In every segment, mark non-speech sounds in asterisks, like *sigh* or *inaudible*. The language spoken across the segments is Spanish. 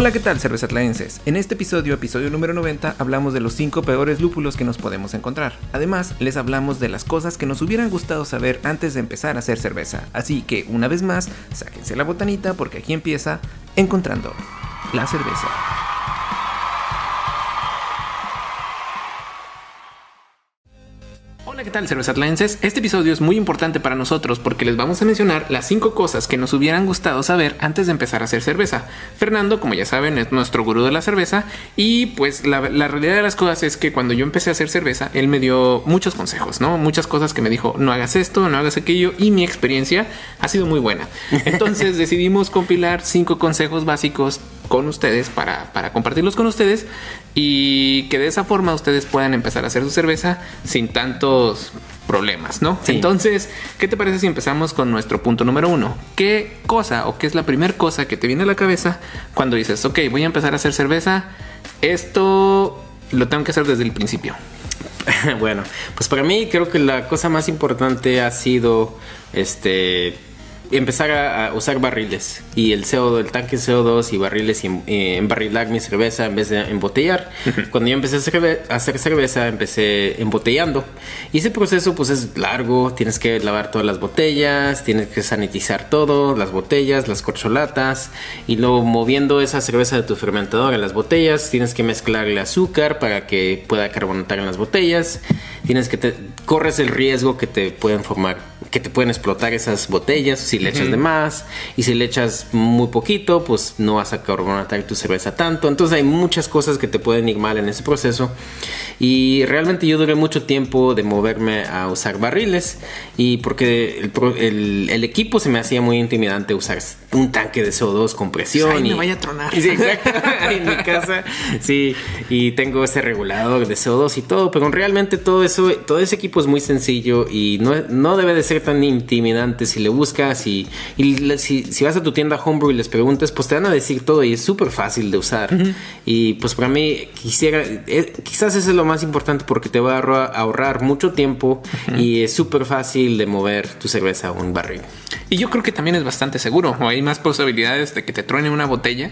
Hola, ¿qué tal, cervezatlaenses? En este episodio, episodio número 90, hablamos de los 5 peores lúpulos que nos podemos encontrar. Además, les hablamos de las cosas que nos hubieran gustado saber antes de empezar a hacer cerveza. Así que, una vez más, sáquense la botanita porque aquí empieza Encontrando la cerveza. Hola, ¿qué tal, cervezatlaenses? Este episodio es muy importante para nosotros porque les vamos a mencionar las 5 cosas que nos hubieran gustado saber antes de empezar a hacer cerveza. Fernando, como ya saben, es nuestro gurú de la cerveza y pues la, la realidad de las cosas es que cuando yo empecé a hacer cerveza, él me dio muchos consejos, ¿no? Muchas cosas que me dijo, no hagas esto, no hagas aquello y mi experiencia ha sido muy buena. *laughs* Entonces decidimos compilar 5 consejos básicos con ustedes para, para compartirlos con ustedes y que de esa forma ustedes puedan empezar a hacer su cerveza sin tantos problemas, ¿no? Sí. Entonces, ¿qué te parece si empezamos con nuestro punto número uno? ¿Qué cosa o qué es la primera cosa que te viene a la cabeza cuando dices, ok, voy a empezar a hacer cerveza? Esto lo tengo que hacer desde el principio. *laughs* bueno, pues para mí creo que la cosa más importante ha sido este empezar a, a usar barriles. Y el CO2, el tanque CO2 y barriles y eh, embarrilar mi cerveza en vez de embotellar. Cuando yo empecé a hacer, a hacer cerveza empecé embotellando. Y ese proceso pues es largo, tienes que lavar todas las botellas, tienes que sanitizar todo, las botellas, las corcholatas y luego moviendo esa cerveza de tu fermentador a las botellas, tienes que mezclarle azúcar para que pueda carbonatar en las botellas, tienes que te, corres el riesgo que te pueden formar, que te pueden explotar esas botellas si le echas de más y si le echas muy poquito, pues no vas a carbonatar tu cerveza tanto. Entonces hay muchas cosas que te pueden ir mal en ese proceso y realmente yo duré mucho tiempo de moverme a usar barriles y porque el, el- el equipo se me hacía muy intimidante usar un tanque de CO2 con presión. Ay, me y- vaya a tronar. Sí, exacto. *laughs* en mi casa, sí. Y tengo ese regulador de CO2 y todo, pero realmente todo eso, todo ese equipo es muy sencillo y no, no debe de ser tan intimidante si le buscas y, y le- si, si vas a tu tienda Homebrew y les preguntas, pues te van a decir todo y es súper fácil de usar. Y pues para mí quisiera, eh, quizás eso es lo más importante porque te va a ahorrar, ahorrar mucho tiempo y es súper fácil de mover tu cerveza a un barril. Y yo creo que también es bastante seguro. O hay más posibilidades de que te truene una botella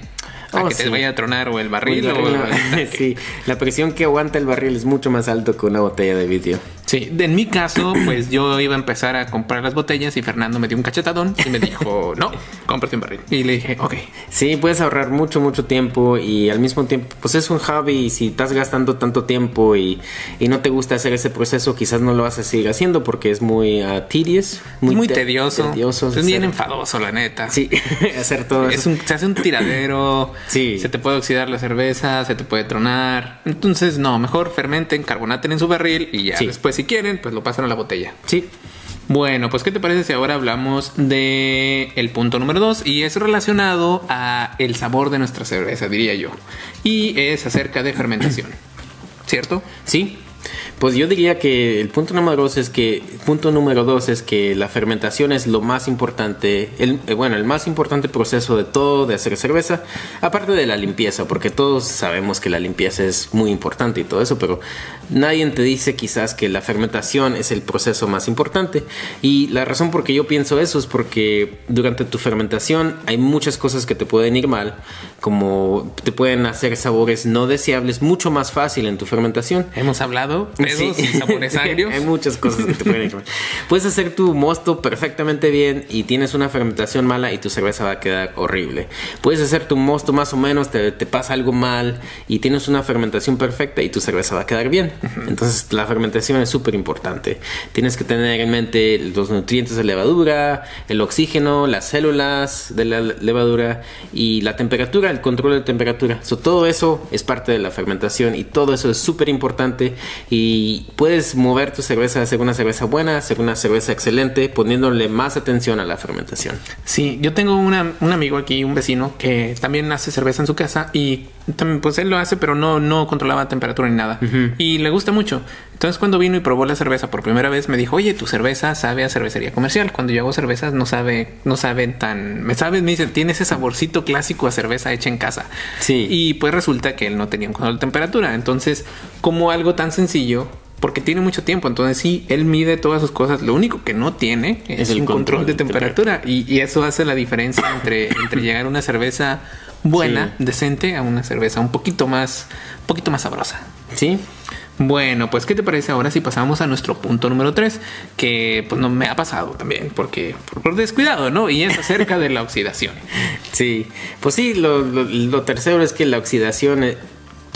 a Oh, que te sí. vaya a tronar o el barril. O el *laughs* sí, la presión que aguanta el barril es mucho más alto que una botella de vidrio. Sí, en mi caso, pues yo iba a empezar a comprar las botellas y Fernando me dio un cachetadón y me dijo, no, cómprate un barril. Y le dije, ok. Sí, puedes ahorrar mucho, mucho tiempo y al mismo tiempo, pues es un hobby y si estás gastando tanto tiempo y, y no te gusta hacer ese proceso, quizás no lo vas a seguir haciendo porque es muy ah, tedious, Muy, muy te- tedioso. tedioso es bien enfadoso, la neta. Sí, *laughs* hacer todo Es eso. un, se hace un tiradero. Sí. Se te puede oxidar la cerveza, se te puede tronar. Entonces, no, mejor fermenten, carbonaten en su barril y ya Sí. después, si quieren, pues lo pasan a la botella. Sí, Bueno, pues ¿qué te parece si ahora hablamos de el punto número dos y es relacionado a el sabor de nuestra cerveza, diría yo. Y es acerca de fermentación. ¿Cierto? Sí. Pues yo diría que el punto número dos es que punto número dos es que la fermentación es lo más importante, el, eh, bueno, el más importante proceso de todo de hacer cerveza, aparte de la limpieza, porque todos sabemos que la limpieza es muy importante y todo eso, pero nadie te dice quizás que la fermentación es el proceso más importante. Y la razón por que yo pienso eso es porque durante tu fermentación hay muchas cosas que te pueden ir mal, como te pueden hacer sabores no deseables mucho más fácil en tu fermentación. Hemos hablado pedos Sí. y sabores agrios. Hay muchas cosas que te pueden. Puedes hacer tu mosto perfectamente bien y tienes una fermentación mala y tu cerveza va a quedar horrible. Puedes hacer tu mosto más o menos, te, te pasa algo mal y tienes una fermentación perfecta y tu cerveza va a quedar bien. Entonces la fermentación es súper importante. Tienes que tener en mente los nutrientes de levadura, el oxígeno, las células de la levadura y la temperatura, el control de temperatura. So, todo eso es parte de la fermentación y todo eso es súper importante y puedes mover tu cerveza hacer una cerveza buena, hacer una cerveza excelente, poniéndole más atención a la fermentación. Sí, yo tengo una- un amigo aquí, un vecino, que también hace cerveza en su casa y también, pues él lo hace, pero no, no controlaba temperatura ni nada. Y le gusta mucho. Entonces cuando vino y probó la cerveza por primera vez, me dijo, oye, tu cerveza sabe a cervecería comercial. Cuando yo hago cervezas no sabe, no sabe tan, me sabe, me dice, tiene ese saborcito clásico a cerveza hecha en casa. Sí. Y pues resulta que él no tenía un control de temperatura. Entonces, como algo tan sencillo, porque tiene mucho tiempo. Entonces, sí, él mide todas sus cosas. Lo único que no tiene es, el un control, de temperatura. Y, eso hace la diferencia entre, *coughs* entre llegar a una cerveza buena, decente, a una cerveza un poquito más, un poquito más sabrosa. Sí. Bueno, pues ¿qué te parece ahora si pasamos a nuestro punto número 3? Que pues no me ha pasado también, porque por, descuidado, ¿no? Y es acerca de la oxidación. *laughs* Sí, pues sí, lo, lo tercero es que la oxidación eh,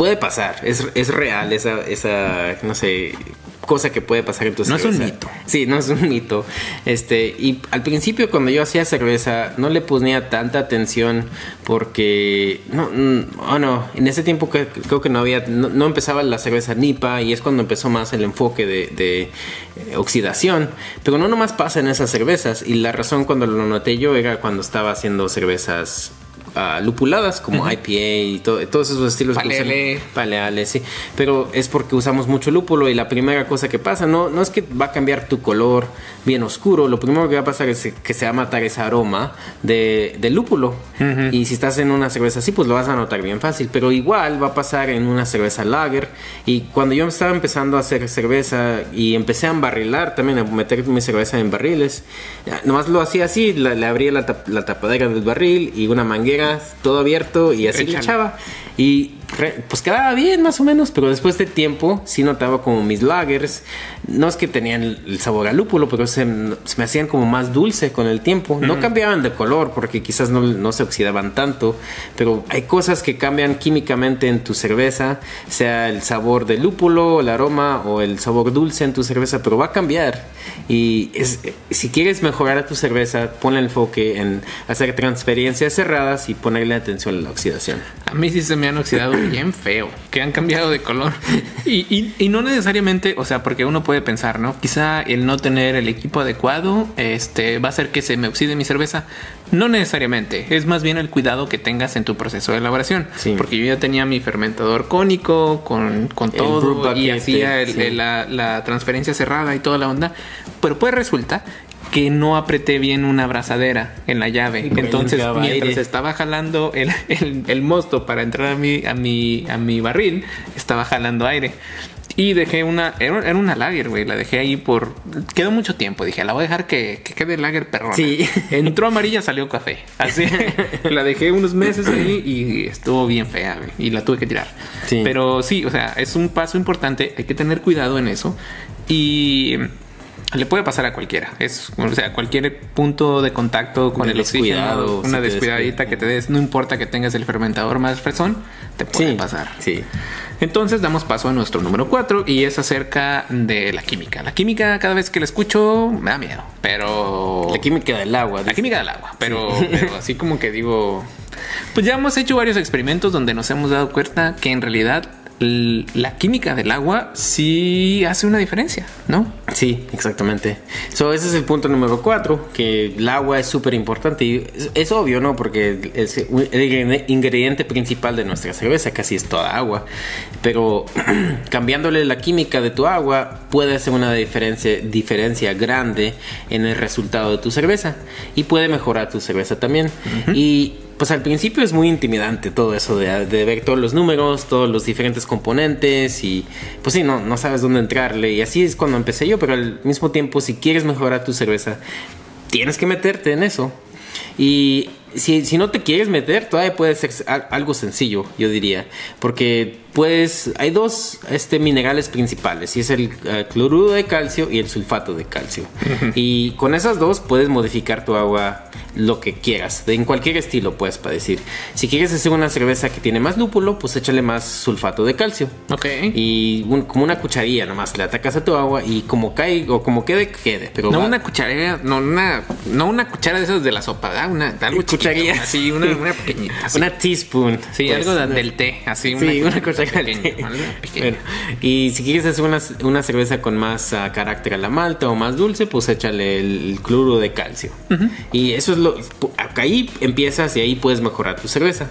puede pasar, es, es real esa, esa, no sé, cosa que puede pasar en tu cerveza. No es un mito. Sí, no es un mito. Este, y al principio cuando yo hacía cerveza no le ponía tanta atención porque no, oh no, en ese tiempo que, creo que no había, no, empezaba la cerveza NIPA y es cuando empezó más el enfoque de, de eh, oxidación. Pero no nomás pasa en esas cervezas y la razón cuando lo noté yo era cuando estaba haciendo cervezas lupuladas como IPA y todos esos estilos Paleale. paleales, sí. Pero es porque usamos mucho lúpulo y la primera cosa que pasa no, no es que va a cambiar tu color bien oscuro, lo primero que va a pasar es que se va a matar ese aroma de, lúpulo. Y si estás en una cerveza así, pues lo vas a notar bien fácil. Pero igual va a pasar en una cerveza lager. Y cuando yo estaba empezando a hacer cerveza y empecé a embarrilar también, a meter mi cerveza en barriles, nomás lo hacía así, le abría la, la tapadera del barril y una manguera todo abierto y así le echaba. Y pues quedaba bien más o menos, pero después de tiempo sí notaba como mis lagers, no es que tenían el sabor a lúpulo, pero se, me hacían como más dulce con el tiempo. No cambiaban de color porque quizás no, no, se oxidaban tanto, pero hay cosas que cambian químicamente en tu cerveza, sea el sabor del lúpulo, el aroma o el sabor dulce en tu cerveza, pero va a cambiar. Y es, si quieres mejorar a tu cerveza, pon el enfoque en hacer transferencias cerradas y ponerle atención a la oxidación. A mí sí se me han oxidado bien feo, que han cambiado de color. *laughs* Y, y, no necesariamente, o sea, porque uno puede pensar, ¿no? Quizá el no tener el equipo adecuado este, va a hacer que se me oxide mi cerveza. No necesariamente, es más bien el cuidado que tengas en tu proceso de elaboración. Porque yo ya tenía mi fermentador cónico con, con todo y hacía la, la transferencia cerrada y toda la onda. Pero pues resulta que no apreté bien una abrazadera en la llave. Entonces, mientras estaba jalando el, el, mosto para entrar a mi, a, mi, a mi barril, estaba jalando aire. Y dejé una, era, una lager, güey. La dejé ahí por. Quedó mucho tiempo. Dije, la voy a dejar que, que quede lager perrona. Sí. *laughs* Entró amarilla, salió café. Así. *laughs* la dejé unos meses ahí y estuvo bien fea, güey. Y la tuve que tirar. Sí. Pero sí, o sea, es un paso importante. Hay que tener cuidado en eso. Y le puede pasar a cualquiera. Es, o sea, cualquier punto de contacto con el oxígeno, una descuidadita que te des, no importa que tengas el fermentador más fresón, te puede pasar. Sí. Entonces damos paso a nuestro número 4 y es acerca de la química. La química cada vez que la escucho me da miedo, pero... La química del agua. La química del agua, pero, *laughs* pero así como que digo... Pues ya hemos hecho varios experimentos donde nos hemos dado cuenta que en realidad la química del agua sí hace una diferencia, ¿no? Sí, exactamente. So, ese es el punto número cuatro, que el agua es súper importante y es, obvio, ¿no? Porque es el ingrediente principal de nuestra cerveza casi es toda agua. Pero *clears throat* cambiándole la química de tu agua puede hacer una diferencia, diferencia grande en el resultado de tu cerveza y puede mejorar tu cerveza también. Y pues al principio es muy intimidante todo eso de, ver todos los números, todos los diferentes componentes y pues sí, no, no sabes dónde entrarle y así es cuando empecé yo, pero al mismo tiempo si quieres mejorar tu cerveza, tienes que meterte en eso. Y si, si no te quieres meter, todavía puede ser algo sencillo, yo diría, porque pues hay dos este, minerales principales, y es el eh, cloruro de calcio y el sulfato de calcio. y con esas dos puedes modificar tu agua lo que quieras, en cualquier estilo puedes para decir. Si quieres hacer una cerveza que tiene más lúpulo, pues échale más sulfato de calcio. Ok. Y como una cucharilla nomás, le atacas a tu agua y como cae o como quede, quede. Pero no una cucharilla, no una, no una cuchara de esas de la sopa, una algo cucharilla. así, una, una pequeñita. *laughs* Una teaspoon. Sí, pues, algo del té, así, una, una y si quieres hacer una, una cerveza con más uh, carácter a la malta o más dulce, pues échale el, cloro de calcio. Y eso es lo. Ahí empiezas y ahí puedes mejorar tu cerveza.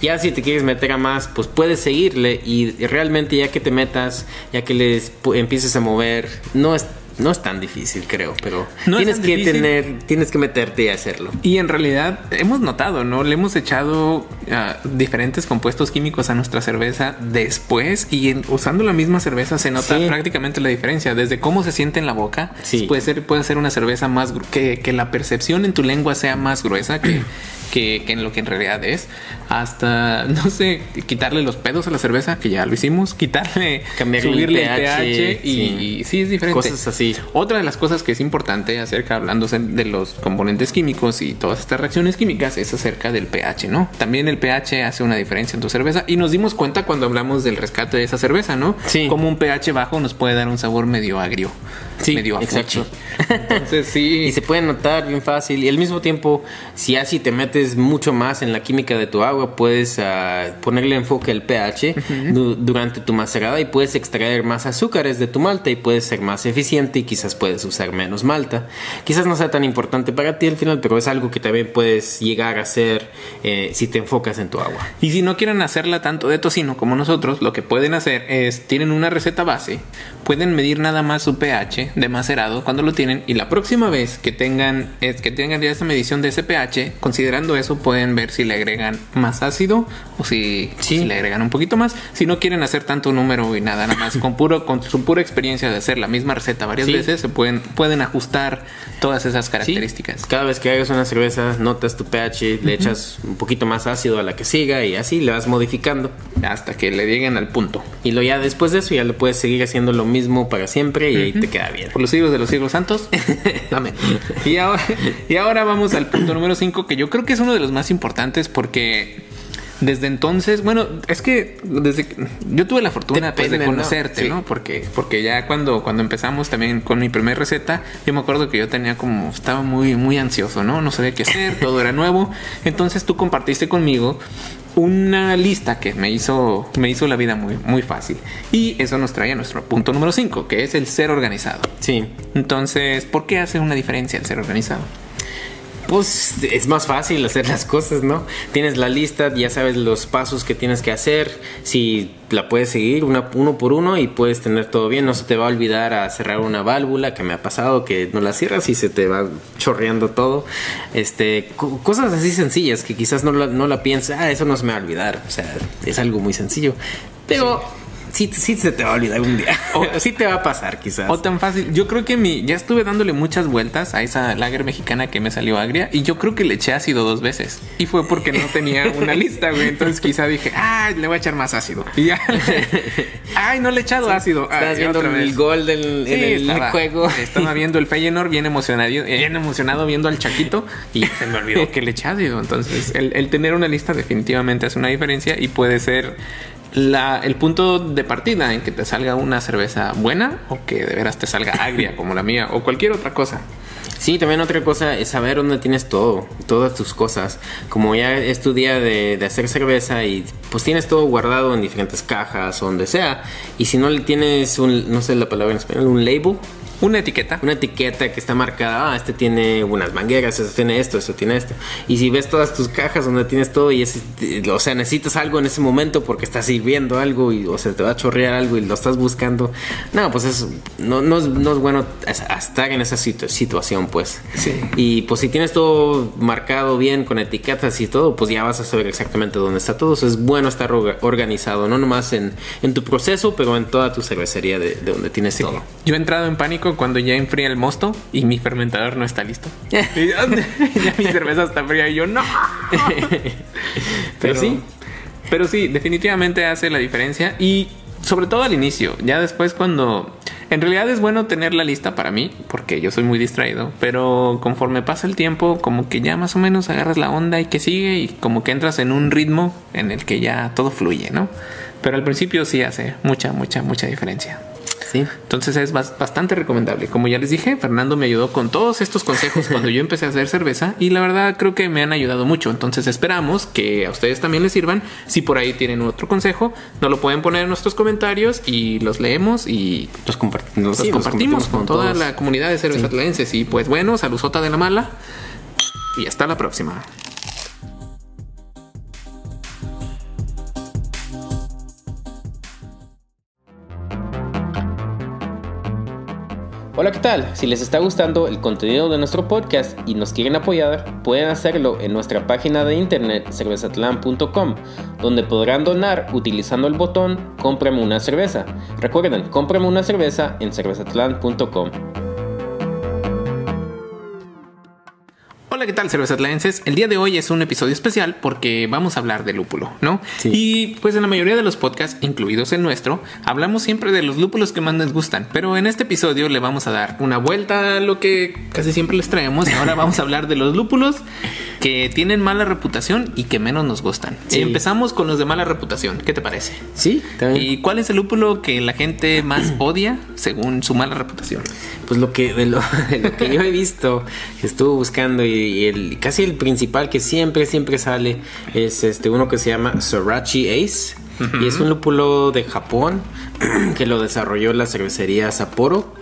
Ya si te quieres meter a más, pues puedes seguirle y realmente ya que te metas, ya que les empieces a mover, no es no es tan difícil, creo, pero No es tienes que difícil. tener, tienes que meterte y hacerlo. Y en realidad hemos notado, ¿no? Le hemos echado ah, diferentes compuestos químicos a nuestra cerveza después y en- usando la misma cerveza se nota Sí. prácticamente la diferencia. Desde cómo se siente en la boca, Sí. puede ser puede ser una cerveza más que, que la percepción en tu lengua sea más gruesa que, *clears throat* que, que en lo que en realidad es. Hasta, no sé, quitarle los pedos a la cerveza, que ya lo hicimos, quitarle, Cambiarle subirle el pH, pH, y, sí. y sí es diferente. Cosas así. Otra de las cosas que es importante acerca, hablándose de los componentes químicos y todas estas reacciones químicas, es acerca del pH, ¿no? También el pH hace una diferencia en tu cerveza y nos dimos cuenta cuando hablamos del rescate de esa cerveza, ¿no? Sí. Como un pH bajo nos puede dar un sabor medio agrio. Sí, medio exacto. Entonces sí. *laughs* Y se puede notar bien fácil. Y al mismo tiempo, si así te metes mucho más en la química de tu agua, puedes ah, ponerle enfoque al pH du- durante tu macerada y puedes extraer más azúcares de tu malta y puedes ser más eficiente y quizás puedes usar menos malta. Quizás no sea tan importante para ti al final, pero es algo que también puedes llegar a hacer eh, si te enfocas en tu agua. Y si no quieren hacerla tanto de tocino como nosotros, lo que pueden hacer es, tienen una receta base, pueden medir nada más su pH de macerado cuando lo tienen y la próxima vez que tengan, es, que tengan ya esa medición de ese pH, considerando eso pueden ver si le agregan más ácido o si, Sí. si le agregan un poquito más. Si no quieren hacer tanto número y nada, nada más *laughs* con puro, con su pura experiencia de hacer la misma receta varias Sí. veces, se pueden, pueden ajustar todas esas características. Cada vez que hagas una cerveza, notas tu pH, le echas un poquito más ácido a la que siga y así le vas modificando. Hasta que le lleguen al punto. Y lo ya después de eso ya lo puedes seguir haciendo lo mismo para siempre y ahí te queda bien. Por los siglos de los siglos santos. *laughs* Amén. Y ahora, y ahora vamos al punto número 5, que yo creo que es uno de los más importantes porque desde entonces, bueno, es que desde que- yo tuve la fortuna pues, de conocerte, Sí. ¿no? Porque, porque ya cuando, cuando empezamos también con mi primera receta, yo me acuerdo que yo tenía como, estaba muy, muy ansioso, ¿no? No sabía qué hacer, todo era nuevo. Entonces tú compartiste conmigo una lista que me hizo, me hizo la vida muy, muy fácil. Y eso nos trae a nuestro punto número 5, que es el ser organizado. Sí. Entonces, ¿por qué hace una diferencia el ser organizado? Pues es más fácil hacer las cosas, ¿no? Tienes la lista, ya sabes los pasos que tienes que hacer, si la puedes seguir uno por uno y puedes tener todo bien, no se te va a olvidar a cerrar una válvula que me ha pasado, que no la cierras y se te va chorreando todo. Este, co- cosas así sencillas que quizás no la, no la piensas, ah, eso no se me va a olvidar, o sea, es algo muy sencillo, pero sí se te va a olvidar un día, o *laughs* sí te va a pasar quizás. O tan fácil. Yo creo que mi, ya estuve dándole muchas vueltas a esa lager mexicana que me salió agria y yo creo que le eché ácido dos veces. Y fue porque no tenía una lista, güey. Entonces quizá dije, ay, le voy a echar más ácido. Y ya. *laughs* ay, no le he echado ácido. Estás Ay, viendo otra el gol del, Sí, en el estaba, juego. *laughs* Estaba viendo el Feyenoord bien emocionado, bien emocionado viendo al Chaquito y se me olvidó que le eché ácido. Entonces, el, el tener una lista definitivamente hace una diferencia y puede ser la, el punto de partida en que te salga una cerveza buena o que de veras te salga agria como la mía o cualquier otra cosa. Sí, también otra cosa es saber dónde tienes todo, todas tus cosas. Como ya es tu día de, de hacer cerveza y pues tienes todo guardado en diferentes cajas o donde sea. Y si no le tienes un, no sé la palabra en español, un label, Una etiqueta. una etiqueta que está marcada, ah, este tiene unas mangueras, este tiene esto, este tiene esto. Y si ves todas tus cajas donde tienes todo y es, o sea, necesitas algo en ese momento porque estás sirviendo algo y, o sea, te va a chorrear algo y lo estás buscando. No, pues es, no, no, es, no es bueno es- estar en esa situ- situación, pues. Sí. Y pues si tienes todo marcado bien con etiquetas y todo, pues ya vas a saber exactamente dónde está todo. O sea, es bueno estar orga- organizado, no nomás en, en tu proceso, pero en toda tu cervecería de, de donde tienes todo. Yo he entrado en pánico cuando ya enfría el mosto y mi fermentador no está listo. Y *laughs* ya, mi cerveza está fría y yo no. Pero sí. Pero sí, definitivamente hace la diferencia y sobre todo al inicio. Ya después cuando... En realidad es bueno tener la lista para mí, porque yo soy muy distraído, pero conforme pasa el tiempo, como que ya más o menos agarras la onda y que sigue y como que entras en un ritmo en el que ya todo fluye, ¿no? Pero al principio sí hace mucha, mucha, mucha diferencia. Sí. Entonces es bas- bastante recomendable. Como ya les dije, Fernando me ayudó con todos estos consejos *laughs* cuando yo empecé a hacer cerveza y la verdad creo que me han ayudado mucho. Entonces esperamos que a ustedes también les sirvan. Si por ahí tienen otro consejo, nos lo pueden poner en nuestros comentarios y los leemos y Los, compart- los sí, los compartimos con toda la comunidad de cervezatlenses. Y pues bueno, saludota de la mala y hasta la próxima. Hola, ¿qué tal? Si les está gustando el contenido de nuestro podcast y nos quieren apoyar, pueden hacerlo en nuestra página de internet cervezatlan.com, donde podrán donar utilizando el botón Cómprame una cerveza. Recuerden, cómprame una cerveza en cervezatlan.com. Hola, ¿qué tal, cervezatlenses? El día de hoy es un episodio especial porque vamos a hablar de lúpulo, ¿no? Sí. Y pues en la mayoría de los podcasts, incluidos el nuestro, hablamos siempre de los lúpulos que más nos gustan, pero en este episodio le vamos a dar una vuelta a lo que casi siempre les traemos y *laughs* ahora vamos a hablar de los lúpulos que tienen mala reputación y que menos nos gustan. Sí. Y empezamos con los de mala reputación, ¿qué te parece? Sí, también. ¿Y cuál es el lúpulo que la gente más *clears throat* odia según su mala reputación? Pues lo que, de lo, *laughs* de lo que yo he visto, estuve buscando y, y el, casi el principal que siempre, siempre sale es este uno que se llama Sorachi Ace. Y es un lúpulo de Japón *clears throat* que lo desarrolló la cervecería Sapporo.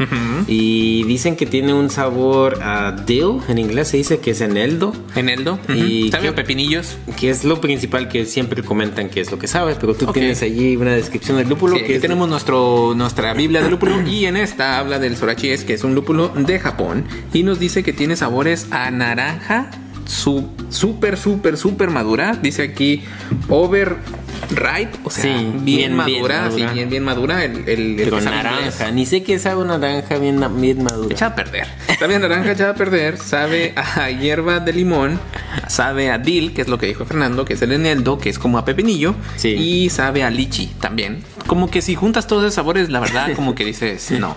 Y dicen que tiene un sabor a dill, en inglés se dice que es eneldo. Eneldo. Y Y ¿Sabe a pepinillos? Que es lo principal que siempre comentan que es lo que sabe, pero tú tienes allí una descripción del lúpulo Sí, que aquí es- tenemos nuestro, nuestra Biblia de lúpulo y en esta habla del Sorachi es que es un lúpulo de Japón y nos dice que tiene sabores a naranja su, súper, súper, súper madura. Dice aquí over ripe, o sea, Sí, bien, bien, bien madura, madura. sí, bien, bien madura. El, sabe naranja, ni sé qué sabe una naranja bien, bien madura. Echada a perder. Sabe a naranja echada a perder, sabe a hierba de limón, sabe a dill, que es lo que dijo Fernando, que es el eneldo, que es como a pepinillo, Sí. y sabe a lichi también. Como que si juntas todos esos sabores, la verdad, como que dices, *laughs* no.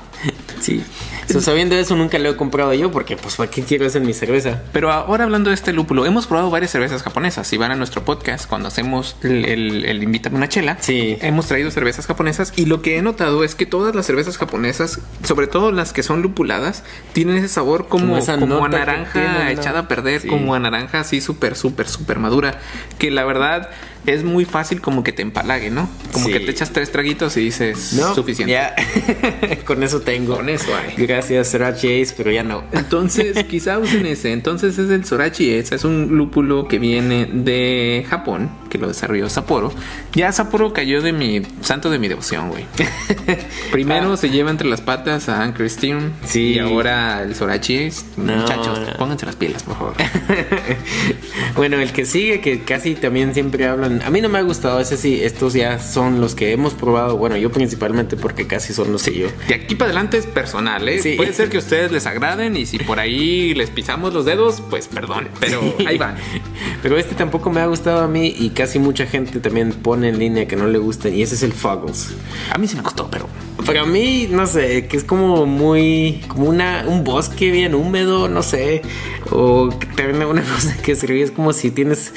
Sí. So, sabiendo eso, nunca lo he comprado yo porque, pues, ¿para qué quiero en mi cerveza? Pero ahora hablando de este lúpulo, hemos probado varias cervezas japonesas. Si van a nuestro podcast, cuando hacemos el, el, el Invítame una chela, Sí. hemos traído cervezas japonesas y lo que he notado es que todas las cervezas japonesas, sobre todo las que son lupuladas, tienen ese sabor como, Como como a naranja tienen, ¿no? echada a perder, Sí. como a naranja así súper, súper, súper madura, que la verdad es muy fácil como que te empalague, ¿no? Como Sí. que te echas tres traguitos y dices No, suficiente. Ya, *laughs* con eso tengo. Con eso hay. Gracias, Sriracha Ace, pero ya no. Entonces, *laughs* quizá usen ese. Entonces es el Sorachi Esa. Es un lúpulo que viene de Japón, que lo desarrolló Sapporo. Ya Sapporo cayó de mi santo de mi devoción, güey. *laughs* Primero se lleva entre las patas a Anne Christine. Ah. Sí. Y ahora el Sorachi. No, Muchachos, no. pónganse las pilas, por favor. *laughs* bueno, el que sigue, que casi también siempre hablan. A mí no me ha gustado ese sí. Estos ya son los que hemos probado. Bueno, yo principalmente porque casi son los que yo. De aquí para adelante es personal, ¿eh? Sí. Puede ser que a *laughs* ustedes les agraden y si por ahí les pisamos los dedos, pues perdón. Pero ahí van. Pero este tampoco me ha gustado a mí y casi mucha gente también pone en línea que no le gustan. Y ese es el Fuggles. A mí sí me gustó, pero Para mí, no sé, que es como muy, como una, un bosque bien húmedo, no sé. O también una *laughs* cosa que se ríe es como si tienes,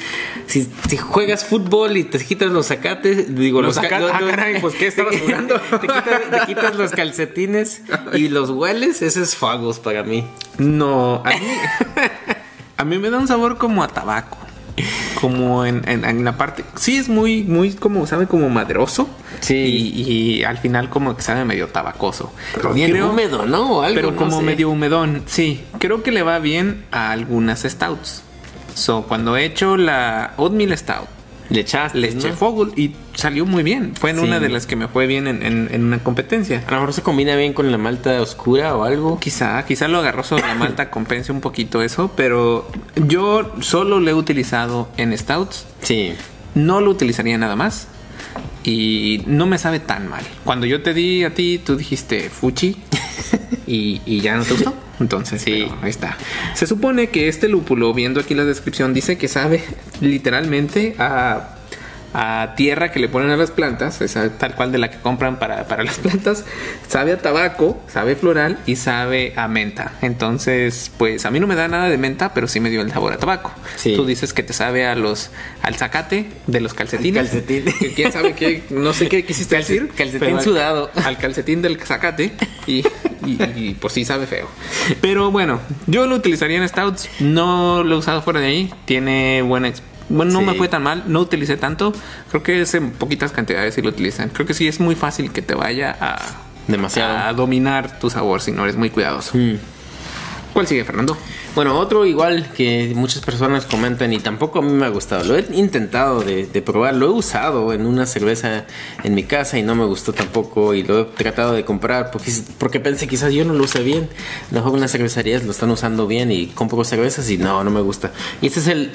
si, si juegas fútbol y te quitas los sacates, digo, Los los, ca- saca- ah, caray, pues, ¿qué estabas *laughs* jugando? te, quitas, te quitas los calcetines y los hueles, ese es Fagos para mí. No, a mí, *laughs* a mí me da un sabor como a tabaco. Como en, en- en la parte. Sí, es muy, muy como, sabe, como madroso. Sí. Y, y al final, como que sabe medio tabacoso. Pero bien Creo- húmedo, ¿no? O algo, Pero no como sé. medio humedón. Sí, creo que le va bien a algunas stouts. So, cuando he hecho la Oatmeal Stout, Le echaste, le eché ¿no? Fogel y salió muy bien. Fue en Sí. una de las que me fue bien en, en- en una competencia. A lo mejor se combina bien con la malta oscura o algo. Quizá, quizá lo agarró sobre la malta, *coughs* compense un poquito eso, pero yo solo lo he utilizado en stouts, Sí. no lo utilizaría nada más y no me sabe tan mal. Cuando yo te di a ti, tú dijiste fuchi y, y ya no te gustó. Entonces, sí, ahí está. Se supone que este lúpulo, viendo aquí la descripción, dice que sabe literalmente a, a tierra que le ponen a las plantas, esa tal cual de la que compran para, para las *laughs* plantas. Sabe a tabaco, sabe floral y sabe a menta. Entonces, pues a mí no me da nada de menta, pero sí me dio el sabor a tabaco. Sí. Tú dices que te sabe a los al zacate de los calcetines. Al calcetín. Que quién sabe qué, no sé qué quisiste Calce- decir. calcetín al- sudado. Al calcetín del zacate y, y, y por sí sabe feo. Pero bueno, yo lo utilizaría en stouts. No lo he usado fuera de ahí. Tiene buena ex- bueno, no Sí. me fue tan mal, no utilicé tanto. Creo que es en poquitas cantidades si lo utilizan. Creo que sí es muy fácil que te vaya a, Demasiado. a dominar tu sabor si no eres muy cuidadoso. Mm. ¿Cuál sigue, Fernando? Bueno, otro igual que muchas personas comentan y tampoco a mí me ha gustado. Lo he intentado de, de, probar, lo he usado en una cerveza en mi casa y no me gustó tampoco y lo he tratado de comprar porque, porque pensé quizás yo no lo use bien. Mejor unas cervecerías lo están usando bien y compro cervezas y no, no me gusta. Y este es el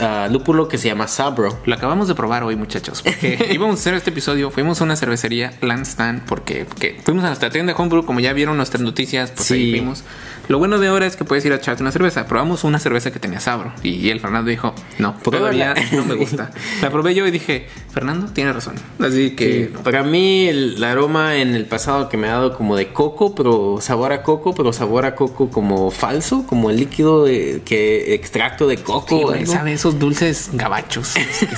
uh, lúpulo que se llama Sabro. Lo acabamos de probar hoy, muchachos. Porque *laughs* íbamos a hacer este episodio, fuimos a una cervecería, Landstand, porque, porque fuimos a nuestra tienda de Homebrew, como ya vieron nuestras noticias, pues Sí. ahí fuimos. Lo bueno de ahora es que puedes ir a echarte una cerveza. Probamos una cerveza que tenía sabro. Y el Fernando dijo, no, todavía *laughs* no me gusta. La probé yo y dije, Fernando tiene razón. Así que... Sí, Para mí el aroma en el pasado que me ha dado como de coco, pero sabor a coco, pero sabor a coco como falso, como el líquido de- que extracto de coco. Sí, sabe esos dulces gabachos.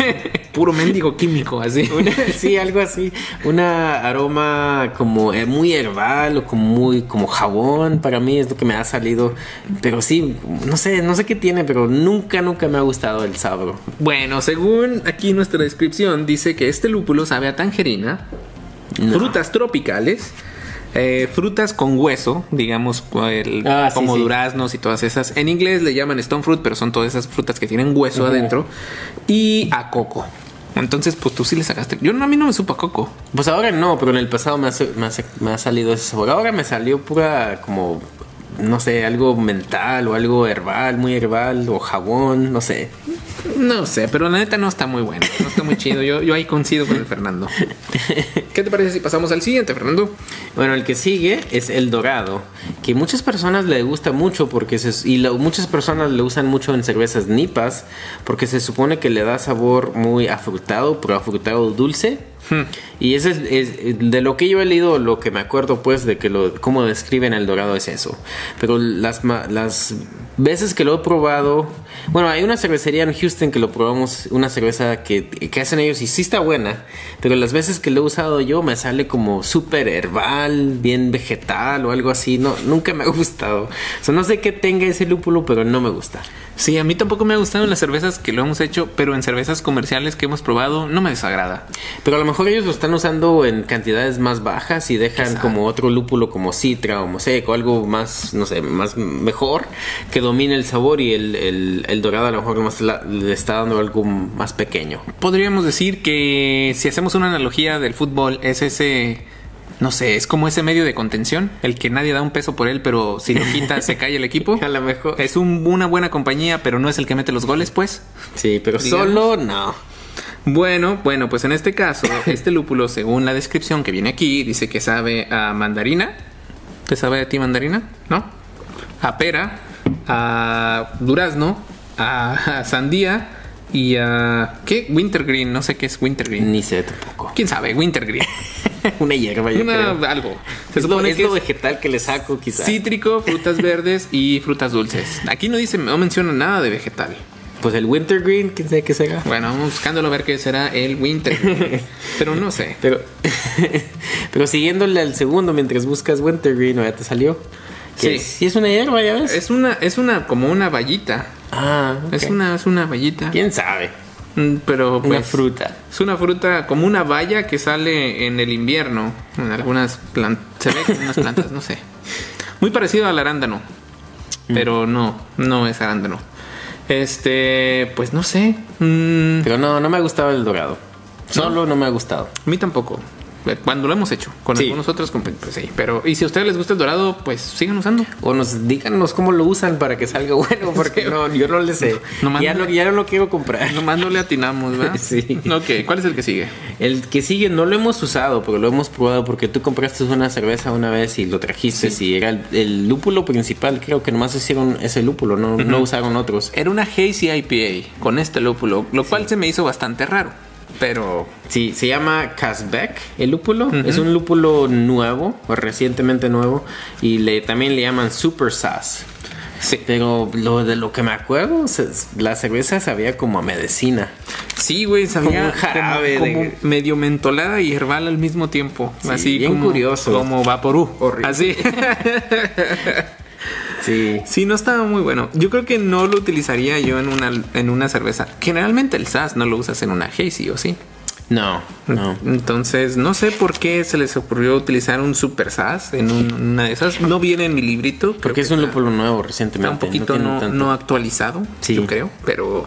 *laughs* Puro mendigo químico, así. *laughs* Una- sí, algo así. Una aroma como eh, muy herbal o como muy como jabón. Para mí es lo que me ha salido. Pero sí, no sé, no sé qué tiene, pero nunca, nunca me ha gustado el sabro. Bueno, según aquí nuestra descripción, dice que este lúpulo sabe a tangerina, No. frutas tropicales, eh, frutas con hueso, digamos, el- Ah, sí, como sí. duraznos y todas esas. En inglés le llaman stone fruit, pero son todas esas frutas que tienen hueso adentro. Y a coco. Entonces, pues tú sí le sacaste. Yo a mí no me supo a coco. Pues ahora no, pero en el pasado me ha, me ha- me ha salido ese sabor. Ahora me salió pura como, no sé, algo mental o algo herbal, muy herbal o jabón, no sé. No sé, pero la neta no está muy bueno. No está muy chido. Yo, yo ahí coincido con el Fernando. *laughs* ¿Qué te parece si pasamos al siguiente, Fernando? Bueno, el que sigue es el dorado, que muchas personas le gusta mucho porque se, y lo- muchas personas lo usan mucho en cervezas nipas porque se supone que le da sabor muy afrutado, pero afrutado dulce. Y ese es, es- de lo que yo he leído, lo que me acuerdo pues de que lo cómo describen el dorado es eso. Pero las las veces que lo he probado, bueno, hay una cervecería en Houston que lo probamos, una cerveza que, que hacen ellos y sí está buena, pero las veces que lo he usado yo me sale como súper herbal, bien vegetal o algo así, no, nunca me ha *laughs* gustado. O sea, no sé qué tenga ese lúpulo, pero no me gusta. Sí, a mí tampoco me ha gustado en las cervezas que lo hemos hecho, pero en cervezas comerciales que hemos probado no me desagrada. Pero a lo mejor ellos lo están usando en cantidades más bajas y dejan como otro lúpulo como citra o moseco, algo más, no sé, más mejor, que domine el sabor y el, el, el dorado a lo mejor más la- le está dando algo más pequeño. Podríamos decir que si hacemos una analogía del fútbol, es ese, no sé, es como ese medio de contención, el que nadie da un peso por él, pero si lo quita se cae el equipo. *laughs* A lo mejor. Es un- una buena compañía, pero no es el que mete los goles, pues. Sí, pero Digamos. solo no. Bueno, bueno, pues en este caso, este lúpulo, según la descripción que viene aquí, dice que sabe a mandarina. ¿Te sabe a ti mandarina? ¿No? A pera, a durazno, a, a sandía y a... ¿Qué? Wintergreen, no sé qué es Wintergreen. Ni sé tampoco. ¿Quién sabe? Wintergreen. *laughs* Una hierba, yo Una, creo. algo. Se Es lo, es que lo vegetal que le saco, quizás. cítrico, frutas *laughs* verdes y frutas dulces. Aquí no dice, no menciona nada de vegetal. Pues el wintergreen, quién sabe qué será. Bueno, vamos buscándolo a ver qué será el winter. *laughs* Pero no sé. Pero, pero siguiéndole al segundo mientras buscas wintergreen, ¿o ya te salió? Sí. Sí, es una hierba, ya ves. Es una, es una, como una vallita. Ah. Es una, es una vallita. ¿Quién sabe? Mm, Pero Una pues, fruta. Es una fruta como una valla que sale en el invierno. En algunas plantas. Se ve como unas plantas, no sé. Muy parecido al arándano. Mm. Pero no, no es arándano. Este, pues no sé. Mm, Pero no, no me ha gustado el dorado. Solo no me ha gustado. a mí tampoco. Cuando lo hemos hecho. Con Sí. algunos otros, pues sí. Pero, y si a ustedes les gusta el dorado, pues sigan usando. O nos díganos cómo lo usan para que salga bueno, *laughs* porque no, yo no le sé. No, no, ya, no, ya no lo quiero comprar. *laughs* Nomás no le atinamos, ¿verdad? *laughs* Sí. Ok, ¿cuál es el que sigue? El que sigue no lo hemos usado, pero lo hemos probado porque tú compraste una cerveza una vez y lo trajiste y era el, el lúpulo principal. Creo que nomás hicieron ese lúpulo, no, no usaron otros. Era una Hazy IPA con este lúpulo, lo cual se me hizo bastante raro. Pero Sí, se llama Casbeck, el lúpulo. Es un lúpulo nuevo, o recientemente nuevo, y le, también le llaman Super Sass. sí, Pero lo de lo que me acuerdo, se- la cerveza sabía como a medicina. sí, güey, sabía Como un jarabe como, de- como medio mentolada y herbal al mismo tiempo. Sí, así bien como, curioso. Como vaporú. Horrible. Así. *laughs* *laughs* Sí. sí, no estaba muy bueno. Yo creo que no lo utilizaría yo en una, en una cerveza. Generalmente el SAS no lo usas en una Hazy, ¿o sí? No, no. Entonces, no sé por qué se les ocurrió utilizar un Super SAS en un- una de esas. No viene en mi librito. creo Porque que es un está- lúpulo nuevo Está recientemente. un poquito no, no actualizado, Sí. yo creo, pero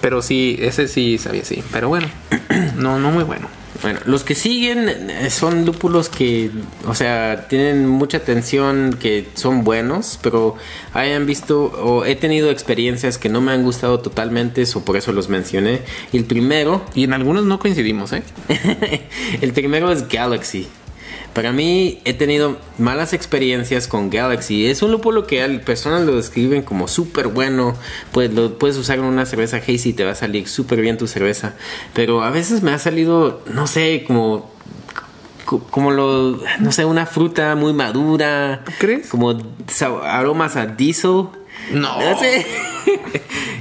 pero sí, ese sí sabía sí, pero bueno, no no muy bueno. Bueno, los que siguen eh, son lúpulos que, o sea, tienen mucha atención, que son buenos, pero hayan visto o he tenido experiencias que no me han gustado totalmente, o por eso los mencioné. Y el primero, Y en algunos no coincidimos, ¿eh? *laughs* el primero es Galaxy. Para mí he tenido malas experiencias con Galaxy. Es un lúpulo que al personas lo describen como súper bueno. Pues lo puedes usar en una cerveza hazy y te va a salir súper bien tu cerveza. Pero a veces me ha salido, no sé, como co- como lo, no sé, una fruta muy madura. crees? Como aromas a diesel. No. *laughs* sé.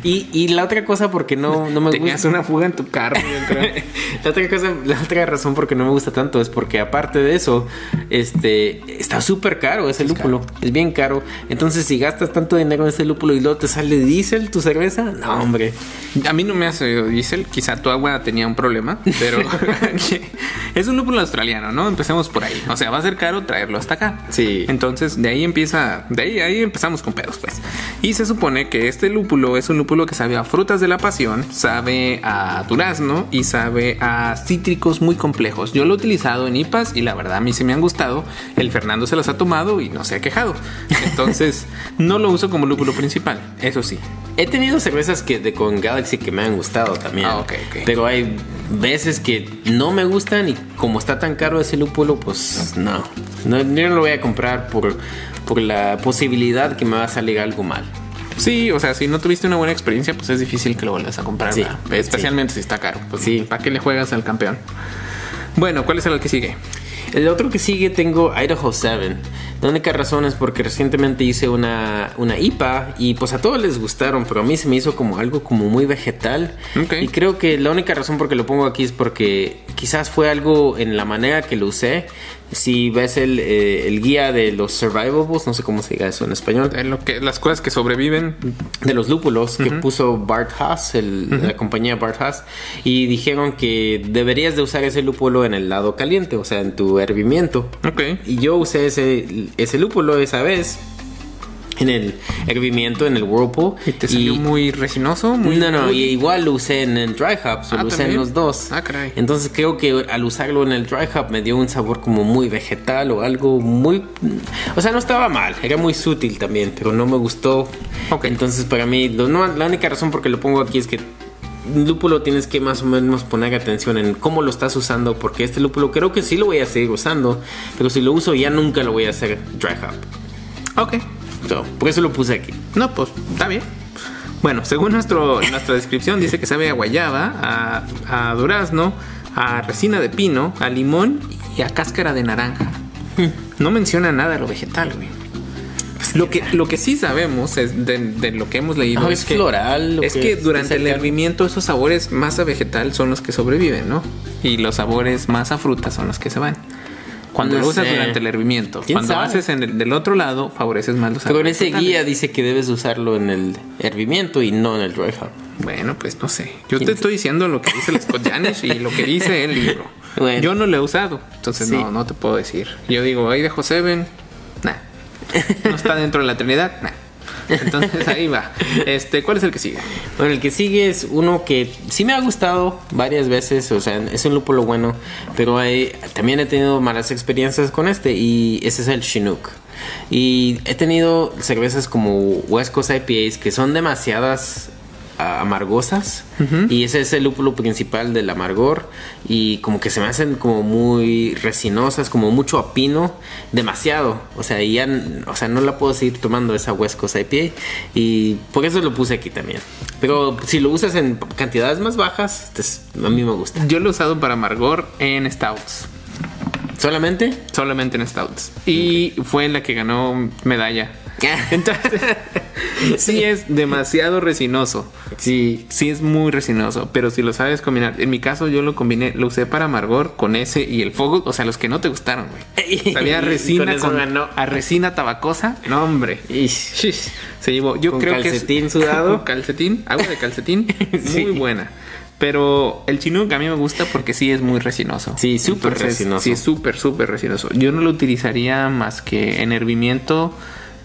y, y la otra cosa porque no, no me Tenías gusta. una fuga en tu carro, yo creo. *laughs* La otra cosa, la otra razón por qué no me gusta tanto es porque aparte de eso, este está súper caro ese lúpulo, es bien caro. Entonces, si gastas tanto dinero en ese lúpulo y luego te sale diésel tu cerveza, no, hombre. A mí no me hace diésel, quizá tu agua tenía un problema, pero *laughs* es un lúpulo australiano, ¿no? Empecemos por ahí. O sea, va a ser caro traerlo hasta acá. Sí. Entonces, de ahí empieza, de ahí, ahí empezamos con pedos, pues. Y se supone que este lúpulo es un lúpulo que sabe a frutas de la pasión, sabe a durazno y sabe a cítricos muy complejos. Yo lo he utilizado en IPAs y la verdad a mí se me han gustado. El Fernando se los ha tomado y no se ha quejado. Entonces, *laughs* no lo uso como lúpulo principal, eso sí. He tenido cervezas que de con Galaxy que me han gustado también. Ah. Pero hay veces que no me gustan y como está tan caro ese lúpulo, pues no. No, yo no lo voy a comprar por, por la posibilidad que me va a salir algo mal. Sí, o sea, si no tuviste una buena experiencia, pues es difícil que lo vuelvas a comprar. Especialmente si está caro. Pues Sí. ¿Para qué le juegas al campeón? Bueno, ¿cuál es el que sigue? El otro que sigue tengo Idaho 7. La única razón es porque recientemente hice una, una IPA y pues a todos les gustaron, pero a mí se me hizo como algo como muy vegetal. Ok. Y creo que la única razón por que lo pongo aquí es porque quizás fue algo en la manera que lo usé. Si ves el, eh, el guía de los survivables, no sé cómo se diga eso en español, En lo que, las cosas que sobreviven. de los lúpulos que puso Bart Haas, el- la compañía Bart Haas, y dijeron que deberías de usar ese lúpulo en el lado caliente, o sea, en tu hervimiento. Y yo usé ese, ese lúpulo esa vez en el hervimiento, en el whirlpool. Y te salió muy resinoso, muy. no, no, y igual lo usé en el dry hops, Ah, lo usé en los dos. Ah, caray. Entonces creo que al usarlo en el dry hop me dio un sabor como muy vegetal o algo muy... O sea, no estaba mal, era muy sutil también, pero no me gustó. Ok. Entonces para mí, lo- no, la única razón por que lo pongo aquí es que lúpulo tienes que más o menos poner atención en cómo lo estás usando, porque este lúpulo creo que sí lo voy a seguir usando, pero si lo uso ya nunca lo voy a hacer dry hop. Ok. So, por eso lo puse aquí. No, pues está bien. Bueno, según nuestro, nuestra descripción, dice que sabe a guayaba, a, a durazno, a resina de pino, a limón y a cáscara de naranja. No menciona nada de lo vegetal, güey. Lo que, lo que sí sabemos es de, de lo que hemos leído Ah, es, es que, floral, lo es que que es- durante el hervimiento esos sabores más a vegetal son los que sobreviven, ¿no? Y los sabores más a fruta son los que se van. Cuando No lo usas sé. durante el hervimiento, ¿Quién cuando sabe? haces en el, del otro lado, favoreces más los Pero sabores ese frutales. guía dice que debes usarlo en el hervimiento y no en el dry hop. Bueno, pues no sé. Yo ¿Quién te sa- estoy diciendo lo que dice el Scott Janish y lo que dice el libro. *laughs* Bueno. Yo no lo he usado, entonces Sí. no, no te puedo decir. Yo digo, ahí dejo Seven. No está dentro de la Trinidad, nah. Entonces ahí va. Este, ¿cuál es el que sigue? Bueno, el que sigue es uno que sí me ha gustado varias veces, o sea, es un lúpulo bueno, pero también he tenido malas experiencias con este y ese es el Chinook. Y he tenido cervezas como West Coast IPAs que son demasiadas amargosas y ese es el lúpulo principal del amargor y como que se me hacen como muy resinosas, como mucho a pino, demasiado, o sea, ya, o sea, no la puedo seguir tomando esa West Coast IPA y por eso lo puse aquí también. Pero si lo usas en cantidades más bajas, pues, a mí me gusta. Yo lo he usado para amargor en Stouts. ¿Solamente? Solamente en Stouts. Y fue la que ganó medalla. *laughs* Entonces, sí es demasiado resinoso. sí. Sí es muy resinoso, pero si lo sabes combinar. En mi caso yo lo combiné, lo usé para amargor con ese y el fuego, o sea, los que no te gustaron, güey. Sabía resina con a resina tabacosa. No, hombre. Se llevó. Yo Con creo que calcetín es, *laughs* sudado. Con calcetín, agua de calcetín, *laughs* Sí. muy buena. Pero el chinook a mí me gusta porque sí es muy resinoso. Sí, súper resinoso. Sí, es súper, súper resinoso. Yo no lo utilizaría más que en hervimiento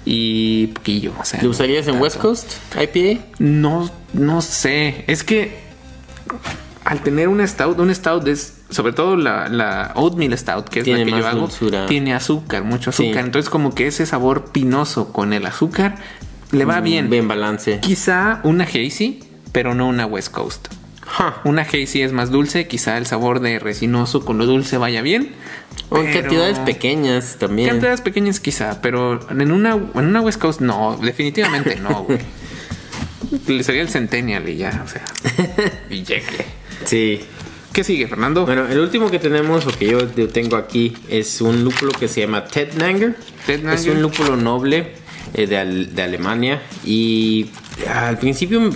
y poquillo. O sea, ¿Lo usarías en. West Coast IPA? No, no sé. Es que al tener un stout, un stout es, sobre todo la, la oatmeal stout, que es Tiene la que yo hago, dulzura. tiene azúcar, mucho azúcar. Sí. Entonces como que ese sabor pinoso con el azúcar le va bien. Bien balance. Quizá una hazy, pero no una West Coast. Ja. Una hazy es más dulce, quizá el sabor de resinoso con lo dulce vaya bien. O en pero- cantidades pequeñas también. Cantidades pequeñas quizá, pero en una, en una West Coast no, definitivamente no, güey. Le sería el Centennial y ya, o sea. *laughs* Y llegue. Sí. ¿Qué sigue, Fernando? Bueno, el último que tenemos, o que yo yo tengo aquí, es un lúpulo que se llama Tettnanger. Tettnanger. Es un lúpulo noble eh, de, de Alemania. Y al principio,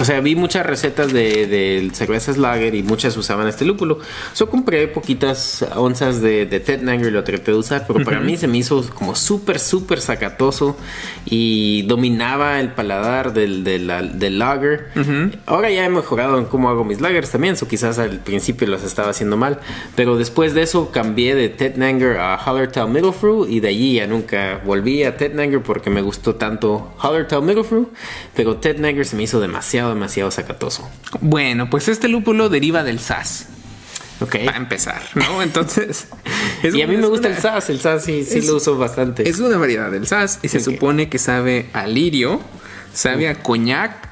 o sea, vi muchas recetas de, de cervezas lager y muchas usaban este lúpulo. Yo compré poquitas onzas de, de Tettnanger y lo traté de usar, pero para mí se me hizo como súper, súper sacatoso y dominaba el paladar del, del, del lager. Ahora ya he mejorado en cómo hago mis lagers también, o quizás al principio los estaba haciendo mal, pero después de eso cambié de Tettnanger a Hallertau Middlefru y de allí ya nunca volví a Tettnanger porque me gustó tanto Hallertau Middlefru, pero Tettnanger se me hizo demasiado, demasiado sacatoso. Bueno, pues este lúpulo deriva del SAS. Ok. Para empezar, ¿no? *laughs* Entonces. es y a mí me gusta una- el SAS, el SAS sí, sí es- lo uso bastante. Es una variedad del SAS y se supone que sabe a lirio, sabe a coñac,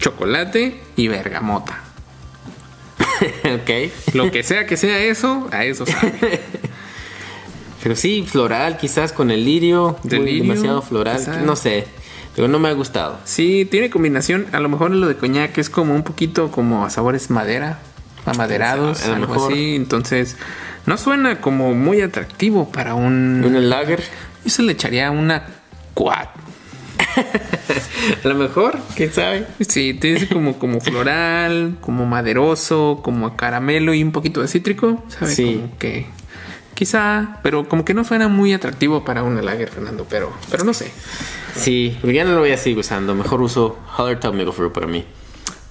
chocolate y bergamota. *laughs* ok. Lo que sea que sea eso, a eso sabe. *laughs* Pero sí, floral, quizás con el lirio, muy- lirio, demasiado floral, no sé, pero no me ha gustado. Sí, tiene combinación. A lo mejor lo de coñac es como un poquito como a sabores madera, amaderados, A algo mejor. así. Entonces, no suena como muy atractivo para un. Un lager, Yo se le echaría una quad. *laughs* a lo mejor, quién sabe. Sí, tiene como, como floral, como maderoso, como a caramelo y un poquito de cítrico. ¿Sabe? Sí. Como que. Quizá, pero como que no suena muy atractivo para un lager, Fernando. Pero, pero no sé. Sí, pero ya no lo voy a seguir usando. Mejor uso Hallertau Middlefru para mí.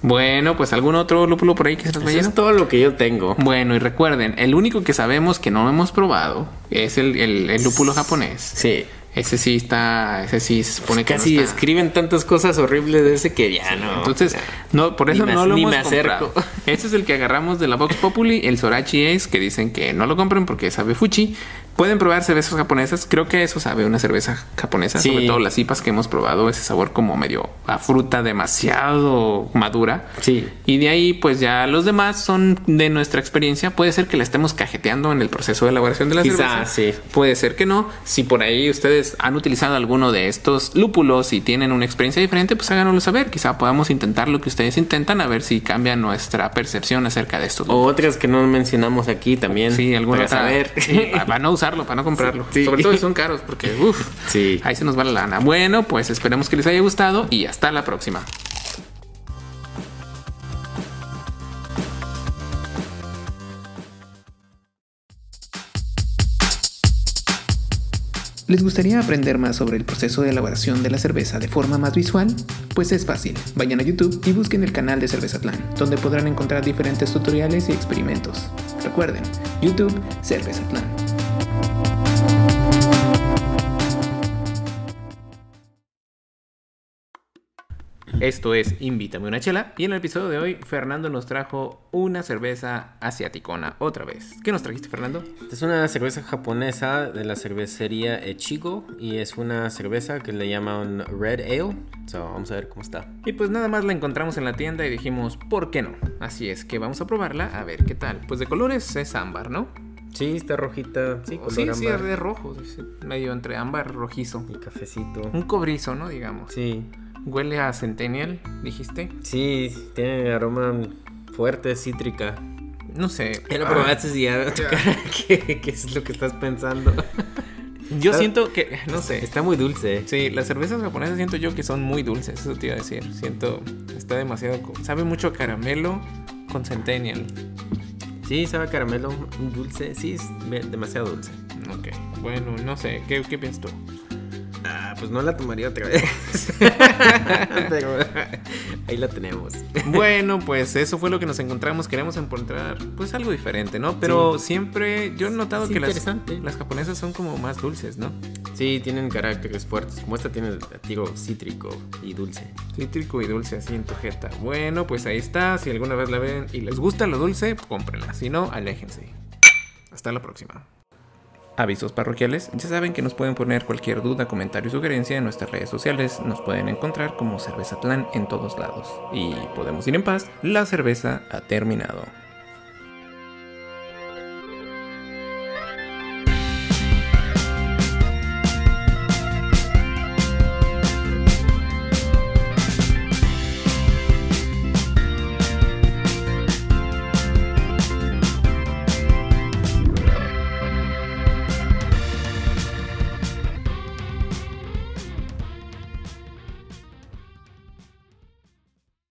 Bueno, pues algún otro lúpulo por ahí que se nos Eso vaya. es todo lo que yo tengo. Bueno, y recuerden, el único que sabemos que no hemos probado es el, el- el lúpulo japonés. Sí. Ese sí está, ese sí se supone que Casi no está. escriben tantas cosas horribles de ese que ya no. Entonces, no, por Ni eso me- no lo ni hemos me acerco. comprado. Este es el que agarramos de la Vox Populi, el Sorachi Ace, que dicen que no lo compren porque sabe fuchi. Pueden probar cervezas japonesas. Creo que eso sabe una cerveza japonesa. Sí. Sobre todo las IPAs que hemos probado. Ese sabor como medio a fruta demasiado madura. Sí. Y de ahí, pues ya los demás son de nuestra experiencia. Puede ser que la estemos cajeteando en el proceso de elaboración de la Quizá, cerveza. sí. Puede ser que no. Si por ahí ustedes han utilizado alguno de estos lúpulos y tienen una experiencia diferente, pues háganoslo saber. Quizá podamos intentar lo que ustedes intentan a ver si cambia nuestra percepción acerca de estos. O otras que no mencionamos aquí también. Sí, alguna para otra- saber. sí, usarlo, para no comprarlo. Sí. Sobre todo si son *laughs* caros, porque uff, Sí. ahí se nos va la lana. Bueno, pues esperemos que les haya gustado y hasta la próxima. ¿Les gustaría aprender más sobre el proceso de elaboración de la cerveza de forma más visual? Pues es fácil. Vayan a YouTube y busquen el canal de Cervezatlán, donde podrán encontrar diferentes tutoriales y experimentos. Recuerden, YouTube Cervezatlán. Esto es Invítame una chela y en el episodio de hoy Fernando nos trajo una cerveza asiaticona otra vez. ¿Qué nos trajiste Fernando? Es una cerveza japonesa de la cervecería Echigo y es una cerveza que le llaman Red Ale. So, vamos a ver cómo está. Y pues nada más la encontramos en la tienda y dijimos, ¿por qué no? Así es que vamos a probarla a ver qué tal. Pues de colores es ámbar, ¿no? Sí, está rojita. Sí, color sí, sí, es de rojo, es medio entre ámbar rojizo. Y cafecito. Un cobrizo, ¿no? Digamos. Sí. Huele a Centennial, dijiste. Sí, tiene aroma fuerte, cítrica. No sé. Ya lo Ah, probaste y ya cara, *laughs* ¿qué, qué es lo que estás pensando? *laughs* Yo Ah. siento que, no sé. Está muy dulce. Sí, las cervezas japonesas siento yo que son muy dulces, eso te iba a decir. Siento, está demasiado. Sabe mucho a caramelo con Centennial. Sí, sabe a caramelo, dulce. Sí, es demasiado dulce. Ok, bueno, no sé. ¿Qué, qué piensas tú? Pues no la tomaría otra vez. *laughs* Pero Ahí la tenemos. Bueno, pues eso fue lo que nos encontramos. Queremos encontrar pues algo diferente, ¿no? Pero siempre yo he notado Es que las japonesas son como más dulces, ¿no? Sí, tienen caracteres fuertes. Como esta tiene, digo, cítrico y dulce. Cítrico y dulce así en tu jeta. Bueno, pues ahí está. Si alguna vez la ven y les gusta lo dulce, cómprenla. Si no, aléjense. Hasta la próxima. Avisos parroquiales. Ya saben que nos pueden poner cualquier duda, comentario y sugerencia en nuestras redes sociales. Nos pueden encontrar como Cervezatlán en todos lados. Y podemos ir en paz. La cerveza ha terminado.